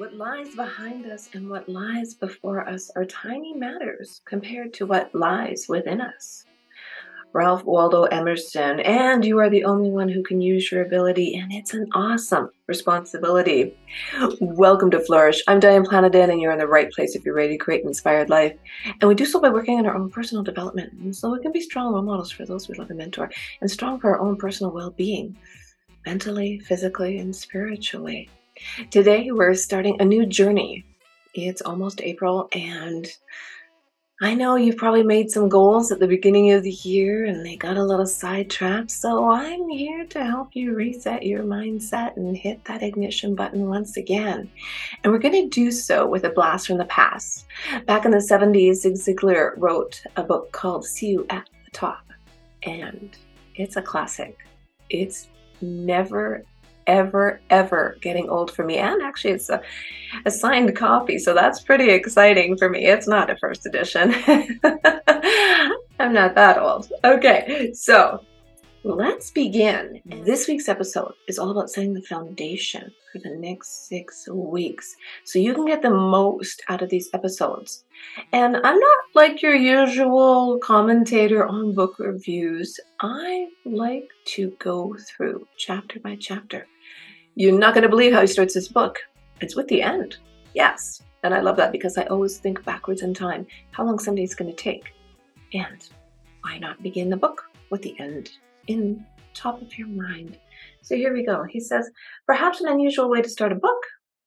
What lies behind us and what lies before us are tiny matters compared to what lies within us. Ralph Waldo Emerson, and you are the only one who can use your ability, and it's an awesome responsibility. Welcome to Flourish. I'm Diane Planidin, and you're in the right place if you're ready to create an inspired life. And we do so by working on our own personal development, and so we can be strong role models for those we love and mentor, and strong for our own personal well being, mentally, physically, and spiritually. Today, we're starting a new journey. It's almost April, and I know you've probably made some goals at the beginning of the year and they got a little sidetracked. So I'm here to help you reset your mindset and hit that ignition button once again. And we're going to do so with a blast from the past. Back in the 70s, Zig Ziglar wrote a book called See You at the Top. And it's a classic. It's never ever, ever getting old for me. And actually, it's a, a signed copy, so that's pretty exciting for me. It's not a first edition. I'm not that old. Okay, so let's begin. This week's episode is all about setting the foundation for the next six weeks so you can get the most out of these episodes. And I'm not like your usual commentator on book reviews. I like to go through chapter by chapter. You're not going to believe how he starts this book. It's with the end. Yes. And I love that because I always think backwards in time how long somebody's going to take. And why not begin the book with the end in top of your mind? So here we go. He says, perhaps an unusual way to start a book,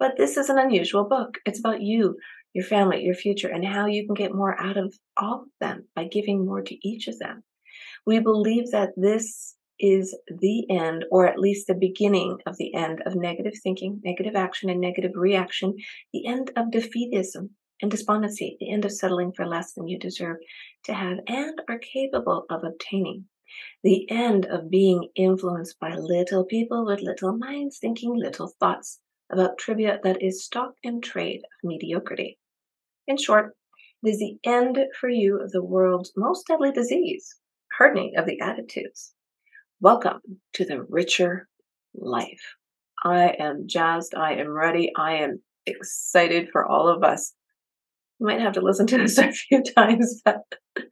but this is an unusual book. It's about you, your family, your future, and how you can get more out of all of them by giving more to each of them. We believe that this is the end, or at least the beginning of the end of negative thinking, negative action, and negative reaction, the end of defeatism and despondency, the end of settling for less than you deserve to have and are capable of obtaining, the end of being influenced by little people with little minds thinking little thoughts about trivia that is stock and trade of mediocrity. In short, it is the end for you of the world's most deadly disease, hardening of the attitudes. Welcome to the richer life. I am jazzed. I am ready. I am excited for all of us. You might have to listen to this a few times, but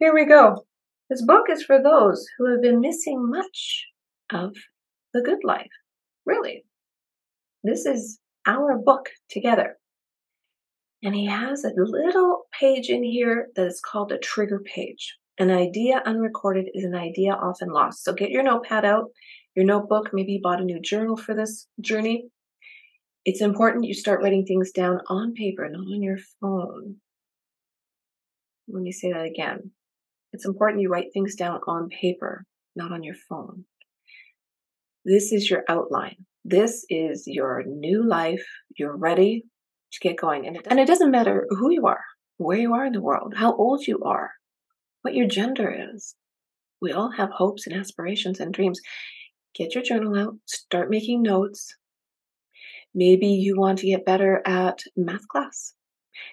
here we go. This book is for those who have been missing much of the good life. Really. This is our book together. And he has a little page in here that is called a trigger page. An idea unrecorded is an idea often lost. So get your notepad out, your notebook. Maybe you bought a new journal for this journey. It's important you start writing things down on paper, not on your phone. Let me say that again. It's important you write things down on paper, not on your phone. This is your outline. This is your new life. You're ready to get going. And it, doesn't matter who you are, where you are in the world, how old you are what your gender is. We all have hopes and aspirations and dreams. Get your journal out, start making notes. Maybe you want to get better at math class.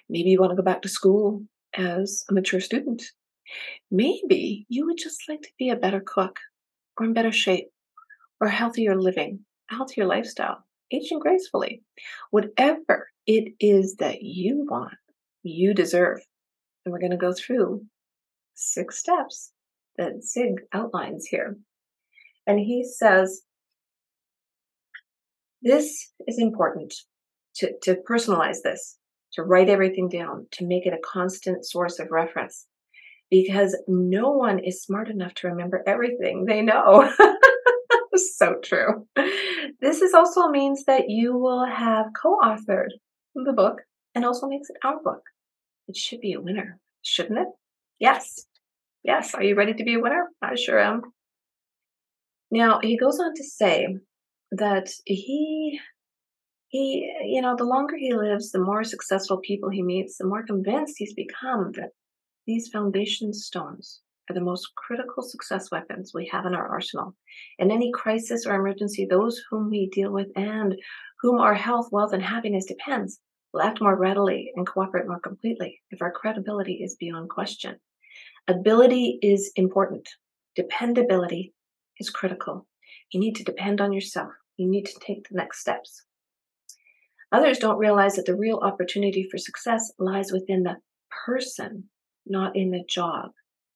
Maybe you want to go back to school as a mature student. Maybe you would just like to be a better cook or in better shape or healthier living, healthier lifestyle, aging gracefully. Whatever it is that you want, you deserve. And we're going to go through six steps that Zig outlines here. And he says, this is important to, to personalize this, to write everything down, to make it a constant source of reference, because no one is smart enough to remember everything they know. so true. This is also means that you will have co-authored the book and also makes it our book. It should be a winner, shouldn't it? Yes. Yes. Are you ready to be a winner? I sure am. Now, he goes on to say that he he you know the longer he lives the more successful people he meets the more convinced he's become that these foundation stones are the most critical success weapons we have in our arsenal in any crisis or emergency those whom we deal with and whom our health wealth and happiness depends will act more readily and cooperate more completely if our credibility is beyond question Ability is important. Dependability is critical. You need to depend on yourself. You need to take the next steps. Others don't realize that the real opportunity for success lies within the person, not in the job.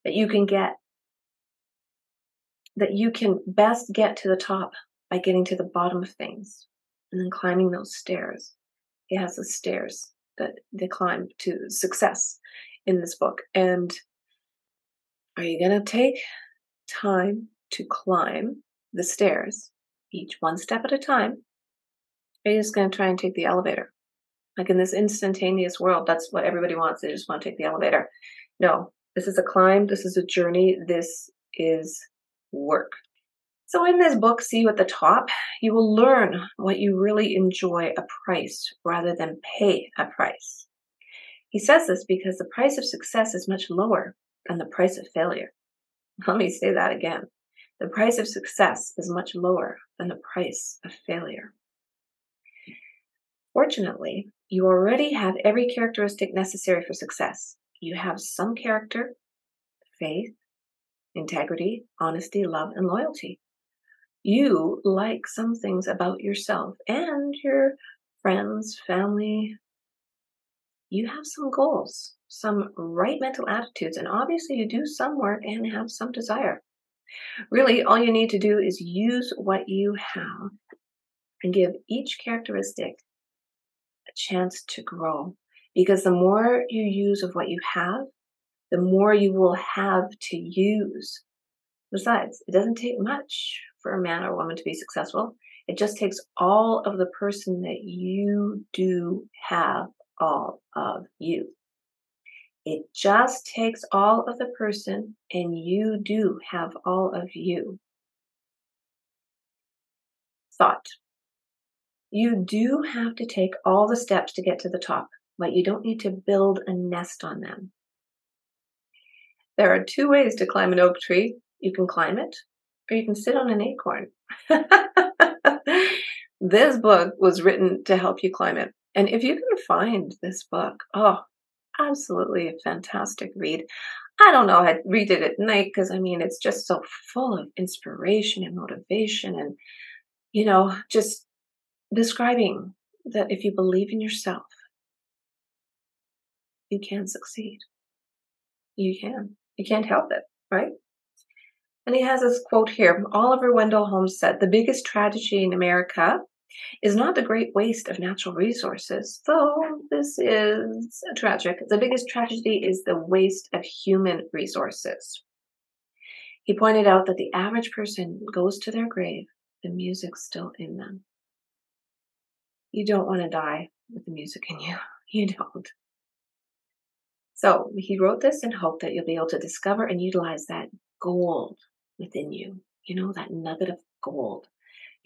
That you can get, that you can best get to the top by getting to the bottom of things and then climbing those stairs. He has the stairs that they climb to success in this book. And are you going to take time to climb the stairs, each one step at a time? Are you just going to try and take the elevator? Like in this instantaneous world, that's what everybody wants. They just want to take the elevator. No, this is a climb. This is a journey. This is work. So, in this book, See You at the Top, you will learn what you really enjoy a price rather than pay a price. He says this because the price of success is much lower than the price of failure. Let me say that again. The price of success is much lower than the price of failure. Fortunately, you already have every characteristic necessary for success. You have some character, faith, integrity, honesty, love, and loyalty you like some things about yourself and your friends, family. You have some goals, some right mental attitudes, and obviously you do some work and have some desire. Really, all you need to do is use what you have and give each characteristic a chance to grow. Because the more you use of what you have, the more you will have to use. Besides, it doesn't take much for a man or woman to be successful. It just takes all of the person that you do have all of you. It just takes all of the person, and you do have all of you. Thought. You do have to take all the steps to get to the top, but you don't need to build a nest on them. There are two ways to climb an oak tree you can climb it or you can sit on an acorn. this book was written to help you climb it. And if you can find this book, oh, absolutely a fantastic read. I don't know, I read it at night because I mean, it's just so full of inspiration and motivation and, you know, just describing that if you believe in yourself, you can succeed. You can. You can't help it, right? And he has this quote here Oliver Wendell Holmes said, The biggest tragedy in America is not the great waste of natural resources, though this is tragic. The biggest tragedy is the waste of human resources. He pointed out that the average person goes to their grave, the music's still in them. You don't want to die with the music in you. You don't. So he wrote this in hope that you'll be able to discover and utilize that gold within you. You know, that nugget of gold.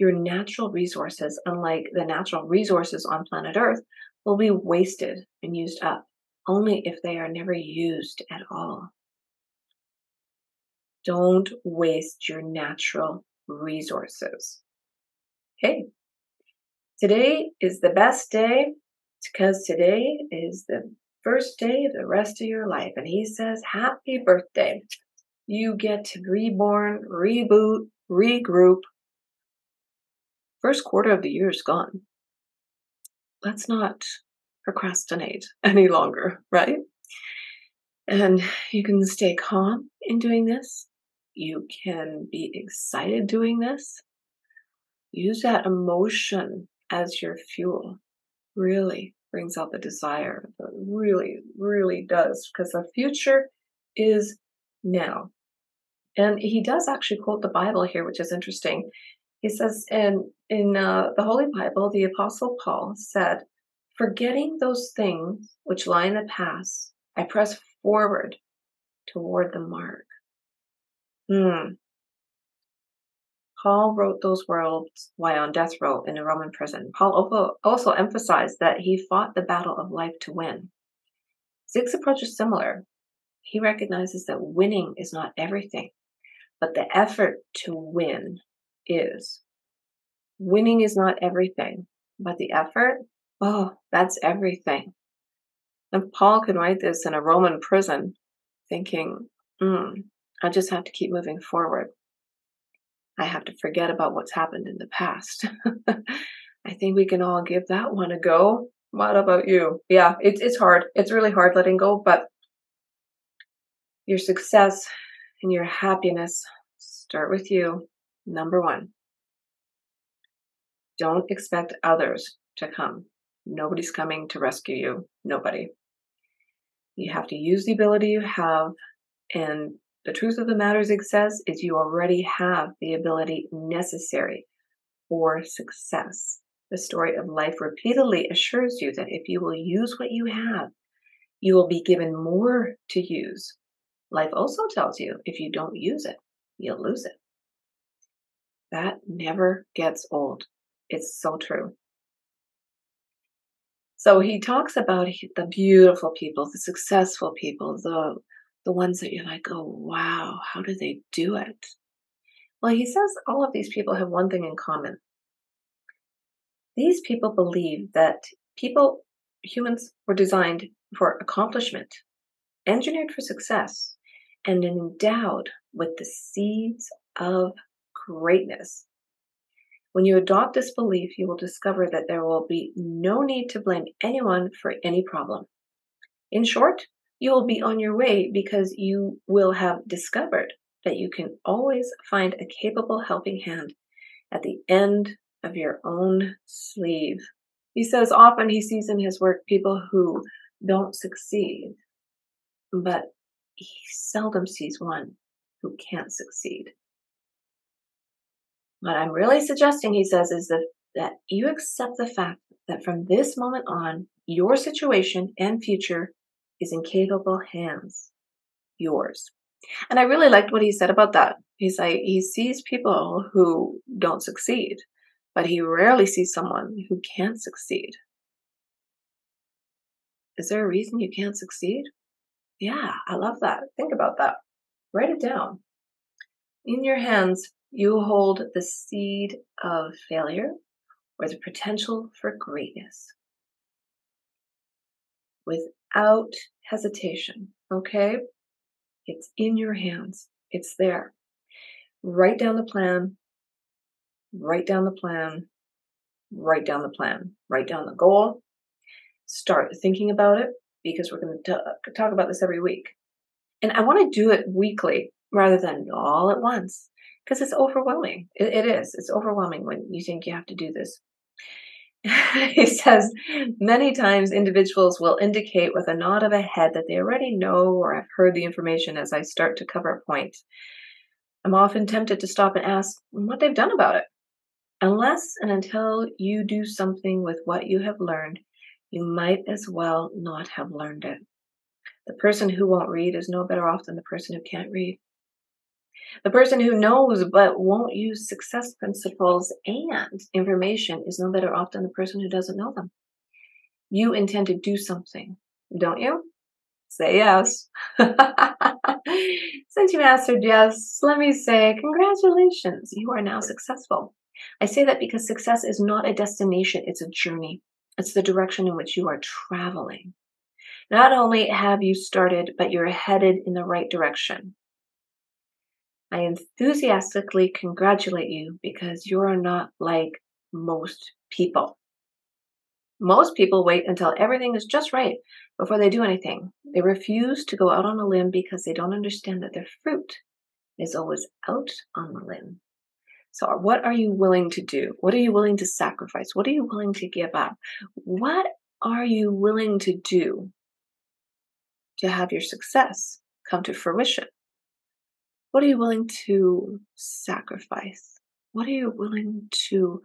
Your natural resources, unlike the natural resources on planet Earth, will be wasted and used up only if they are never used at all. Don't waste your natural resources. Okay. Today is the best day because today is the first day of the rest of your life. And he says, Happy birthday you get to reborn, reboot, regroup. First quarter of the year is gone. Let's not procrastinate any longer, right? And you can stay calm in doing this. You can be excited doing this. Use that emotion as your fuel. Really brings out the desire. It really, really does. Because the future is now. And he does actually quote the Bible here, which is interesting. He says in in uh, the Holy Bible, the Apostle Paul said, "Forgetting those things which lie in the past, I press forward toward the mark." Hmm. Paul wrote those words while on death row in a Roman prison. Paul also emphasized that he fought the battle of life to win. Zig's approach is similar. He recognizes that winning is not everything but the effort to win is. Winning is not everything, but the effort, oh, that's everything. And Paul can write this in a Roman prison, thinking, mm, I just have to keep moving forward. I have to forget about what's happened in the past. I think we can all give that one a go. What about you? Yeah, it's it's hard. It's really hard letting go, but your success and your happiness start with you. Number one. Don't expect others to come. Nobody's coming to rescue you. Nobody. You have to use the ability you have. And the truth of the matter, Zig says, is you already have the ability necessary for success. The story of life repeatedly assures you that if you will use what you have, you will be given more to use. Life also tells you if you don't use it, you'll lose it. That never gets old. It's so true. So he talks about the beautiful people, the successful people, the the ones that you're like, oh wow, how do they do it? Well, he says all of these people have one thing in common. These people believe that people, humans, were designed for accomplishment, engineered for success, and endowed with the seeds of greatness. When you adopt this belief, you will discover that there will be no need to blame anyone for any problem. In short, you will be on your way because you will have discovered that you can always find a capable helping hand at the end of your own sleeve. He says often he sees in his work people who don't succeed, but he seldom sees one who can't succeed. What I'm really suggesting, he says, is that, that you accept the fact that from this moment on, your situation and future is in capable hands, yours. And I really liked what he said about that. He's like, he sees people who don't succeed, but he rarely sees someone who can't succeed. Is there a reason you can't succeed? Yeah, I love that. Think about that. Write it down. In your hands, you hold the seed of failure or the potential for greatness without hesitation. Okay? It's in your hands, it's there. Write down the plan, write down the plan, write down the plan, write down the goal, start thinking about it because we're going to talk about this every week. And I want to do it weekly rather than all at once because it's overwhelming. It, it is. It's overwhelming when you think you have to do this. he says many times individuals will indicate with a nod of a head that they already know or have heard the information as I start to cover a point. I'm often tempted to stop and ask what they've done about it. Unless and until you do something with what you have learned, you might as well not have learned it. The person who won't read is no better off than the person who can't read. The person who knows but won't use success principles and information is no better off than the person who doesn't know them. You intend to do something, don't you? Say yes. Since you answered yes, let me say congratulations. You are now successful. I say that because success is not a destination, it's a journey. It's the direction in which you are traveling. Not only have you started, but you're headed in the right direction. I enthusiastically congratulate you because you are not like most people. Most people wait until everything is just right before they do anything. They refuse to go out on a limb because they don't understand that their fruit is always out on the limb. So, what are you willing to do? What are you willing to sacrifice? What are you willing to give up? What are you willing to do to have your success come to fruition? What are you willing to sacrifice? What are you willing to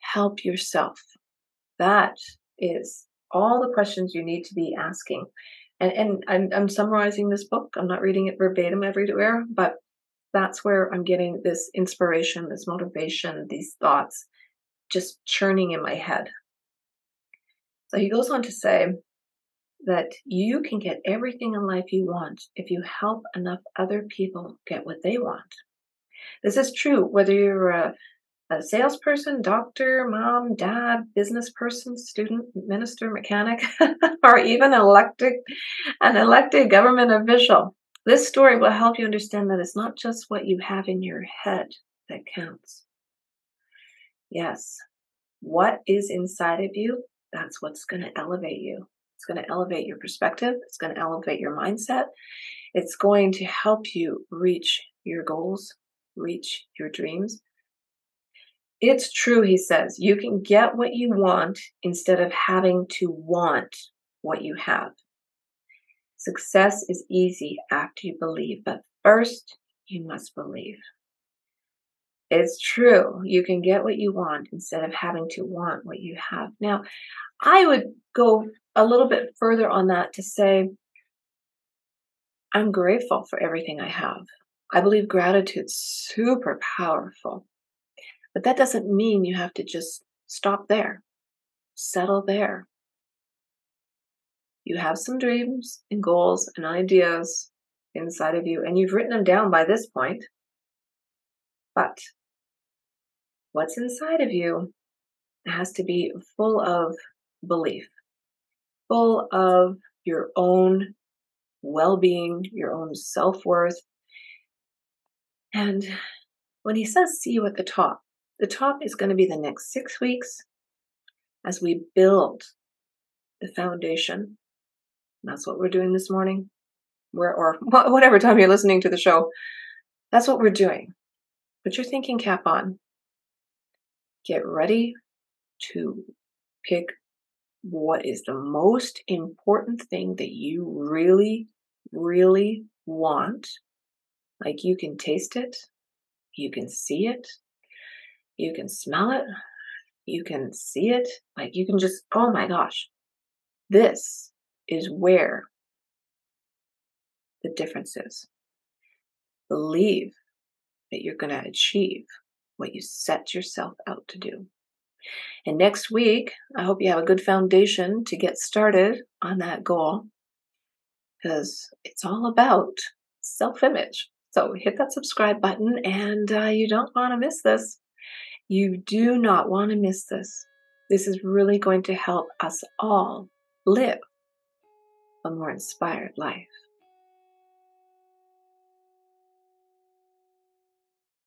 help yourself? That is all the questions you need to be asking. And, and I'm, I'm summarizing this book. I'm not reading it verbatim everywhere, but that's where I'm getting this inspiration, this motivation, these thoughts just churning in my head. So he goes on to say, that you can get everything in life you want if you help enough other people get what they want. This is true whether you're a, a salesperson, doctor, mom, dad, business person, student, minister, mechanic, or even elected an elected government official. This story will help you understand that it's not just what you have in your head that counts. Yes, what is inside of you, that's what's going to elevate you. It's going to elevate your perspective. It's going to elevate your mindset. It's going to help you reach your goals, reach your dreams. It's true, he says, you can get what you want instead of having to want what you have. Success is easy after you believe, but first you must believe. It's true. You can get what you want instead of having to want what you have. Now, I would go a little bit further on that to say, I'm grateful for everything I have. I believe gratitude's super powerful. But that doesn't mean you have to just stop there, settle there. You have some dreams and goals and ideas inside of you, and you've written them down by this point. But what's inside of you has to be full of belief, full of your own well being, your own self worth. And when he says, see you at the top, the top is going to be the next six weeks as we build the foundation. that's what we're doing this morning, Where, or whatever time you're listening to the show. That's what we're doing. Put your thinking cap on. Get ready to pick what is the most important thing that you really, really want. Like you can taste it, you can see it, you can smell it, you can see it. Like you can just, oh my gosh, this is where the difference is. Believe that you're going to achieve what you set yourself out to do. And next week, I hope you have a good foundation to get started on that goal because it's all about self image. So hit that subscribe button and uh, you don't want to miss this. You do not want to miss this. This is really going to help us all live a more inspired life.